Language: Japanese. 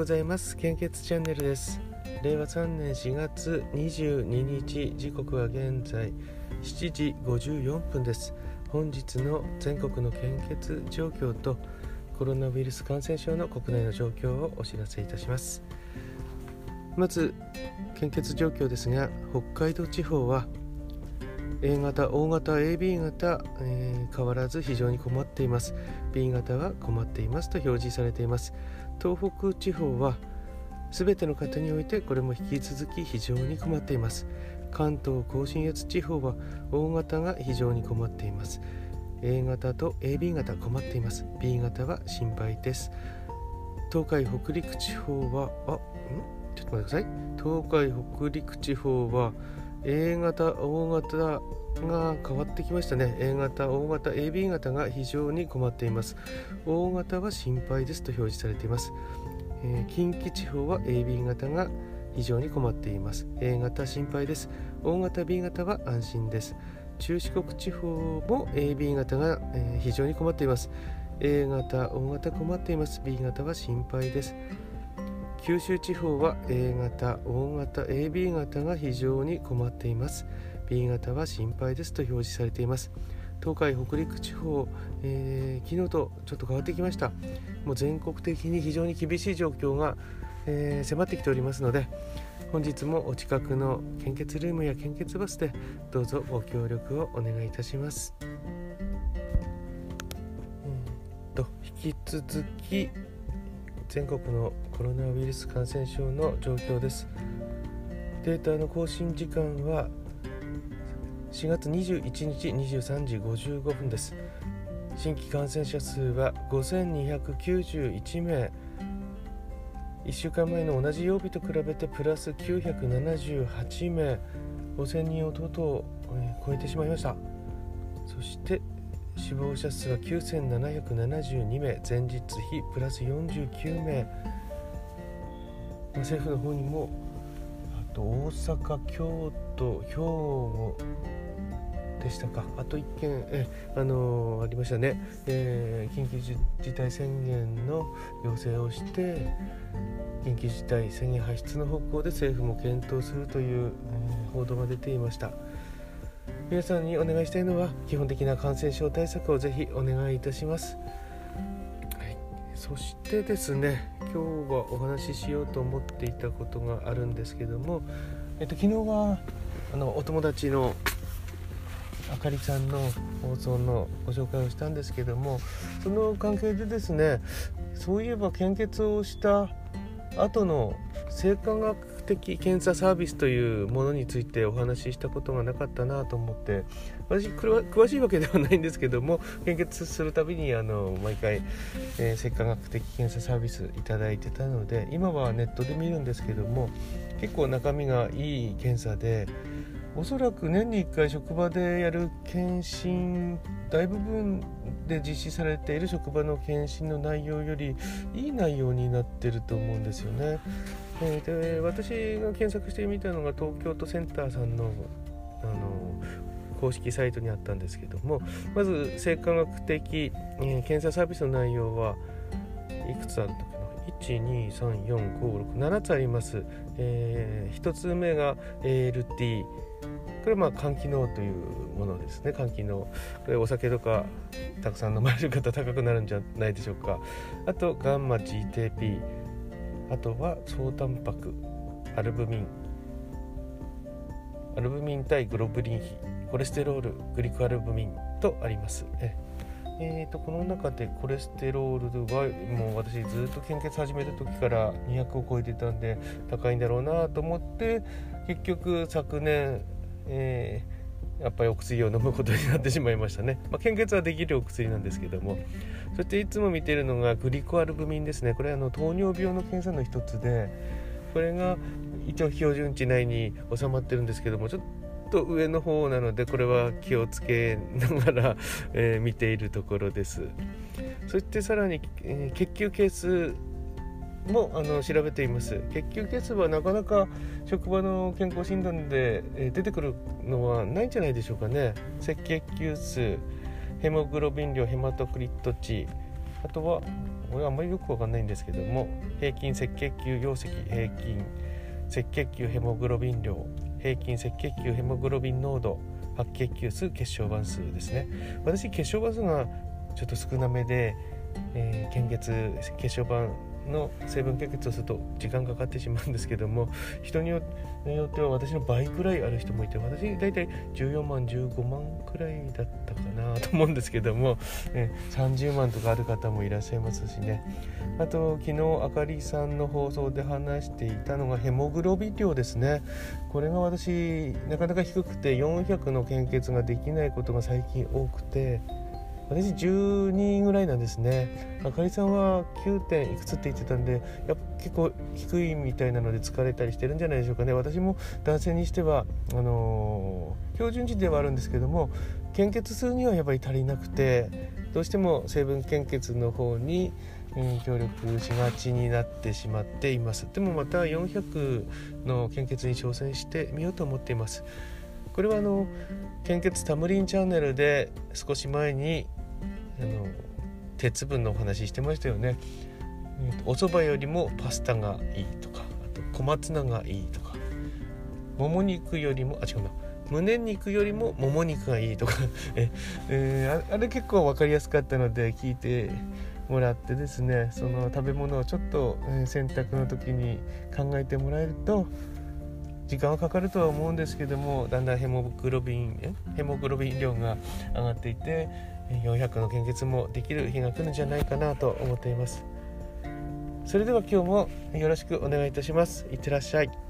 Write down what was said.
ございます。献血チャンネルです。令和3年4月22日時刻は現在7時54分です。本日の全国の献血状況とコロナウイルス感染症の国内の状況をお知らせいたします。まず献血状況ですが北海道地方は A 型、O 型、AB 型、えー、変わらず非常に困っています。B 型は困っていますと表示されています。東北地方は全ての方においてこれも引き続き非常に困っています。関東甲信越地方は O 型が非常に困っています。A 型と AB 型困っています。B 型は心配です。東海北陸地方はあん？ちょっと待ってください。東海北陸地方は A 型、O 型が変わってきましたね。A 型、O 型、AB 型が非常に困っています。O 型は心配ですと表示されています。えー、近畿地方は AB 型が非常に困っています。A 型心配です。O 型、B 型は安心です。中四国地方も AB 型が、えー、非常に困っています。A 型、O 型困っています。B 型は心配です。九州地方は A 型、O 型、AB 型が非常に困っています。B 型は心配ですと表示されています。東海、北陸地方、えー、昨日とちょっと変わってきました。もう全国的に非常に厳しい状況が、えー、迫ってきておりますので、本日もお近くの献血ルームや献血バスでどうぞご協力をお願いいたします。うんと引き続き全国のコロナウイルス感染症の状況です。データの更新時間は4月21日23時55分です。新規感染者数は5291名。1週間前の同じ曜日と比べてプラス978名。5000人をとうとう超えてしまいました。そして死亡者数は9772名。前日比プラス49名。政府の方にもあと大阪京都兵庫でしたか。あと1件え、あのー、ありましたね、えー、緊急事態宣言の要請をして緊急事態宣言発出の方向で政府も検討するという、えー、報道が出ていました。皆さんにお願いしたいのは基本的な感染症対策をぜひお願いいたします、はい、そしてですね今日はお話ししようと思っていたことがあるんですけども、えっと、昨日はあのお友達のあかりさんの放送のご紹介をしたんですけどもその関係でですねそういえば献血をした後の生化学的検査サービスというものについてお話ししたことがなかったなと思って私詳しいわけではないんですけども献血するたびにあの毎回、えー、生化学的検査サービスいいてたので今はネットで見るんですけども結構中身がいい検査でおそらく年に1回職場でやる検診大部分で実施されている職場の検診の内容よりいい内容になってると思うんですよね。えー、で私が検索してみたのが東京都センターさんのあの公式サイトにあったんですけどもまず生化学的、えー、検査サービスの内容はいくつあるのかな1234567つあります、えー、1つ目が ALT これはまあ肝機能というものですね。肝機能これお酒とかたくさん飲まれる方高くなるんじゃないでしょうか。あとガンマ GTP あとは総タンパク。アルブミン。アルブミン対グロブリン比。コレステロールグリコアルブミンとあります。え。えーと、この中でコレステロールはもう私ずっと献血始めた時から200を超えてたんで高いんだろうなと思って結局昨年、えーやっぱりお薬を飲むことになってしまいましたね、まあ、献血はできるお薬なんですけども。そしていつも見てるのがグリコアルブミンですね。これあの糖尿病の検査の一つでこれが一応標準値内に収まってるんですけどもちょっと上の方なのでこれは気をつけながら、えー、見ているところです。そしてさらに、えー、血球係数もあの調べています。血球係数はなかなか職場の健康診断で、え出てくるのはないんじゃないでしょうかね。赤血球数ヘモグロビン量ヘマトクリット値あとはこれはあんまりよくわかんないんですけども平均赤血球溶石平均赤血球ヘモグロビン量平均赤血球ヘモグロビン濃度白血球数血小板数ですね。私血小板数がちょっと少なめで、えー、献血血小板の成分献血をすると時間かかってしまうんですけども人によっては私の倍くらいある人もいて私大体14万15万くらいだったかなと思うんですけども、ね、30万とかある方もいらっしゃいますしね。あと昨日あかりさんの放送で話していたのがヘモグロビン量ですね。これが私なかなか低くて400の献血ができないことが最近多くて私12ぐらいなんですね。あかりさんは9点いくつって言ってたんでやっぱ結構低いみたいなので疲れたりしてるんじゃないでしょうかね。私も男性にしてはあのー、標準値ではあるんですけども献血数にはやっぱり足りなくてどうしても成分献血の方に、うん、協力しがちになってしまっています。でもまた400の献血に挑戦してみようと思っています。これはあの献血タムリンチャンネルで少し前にあの鉄分のお話してましたよね、お蕎麦よりもパスタがいいとかあと小松菜がいいとかもも肉よりもあ違うな。胸肉よりももも肉がいいとか。え、えー、あれ結構分かりやすかったので聞いてもらってですねその食べ物をちょっと、選択の時に考えてもらえると時間はかかるとは思うんですけどもだんだんヘモグロビンヘモグロビン量が上がっていて400の献血もできる日が来るんじゃないかなと思っています。それでは今日もよろしくお願いいたします。いってらっしゃい。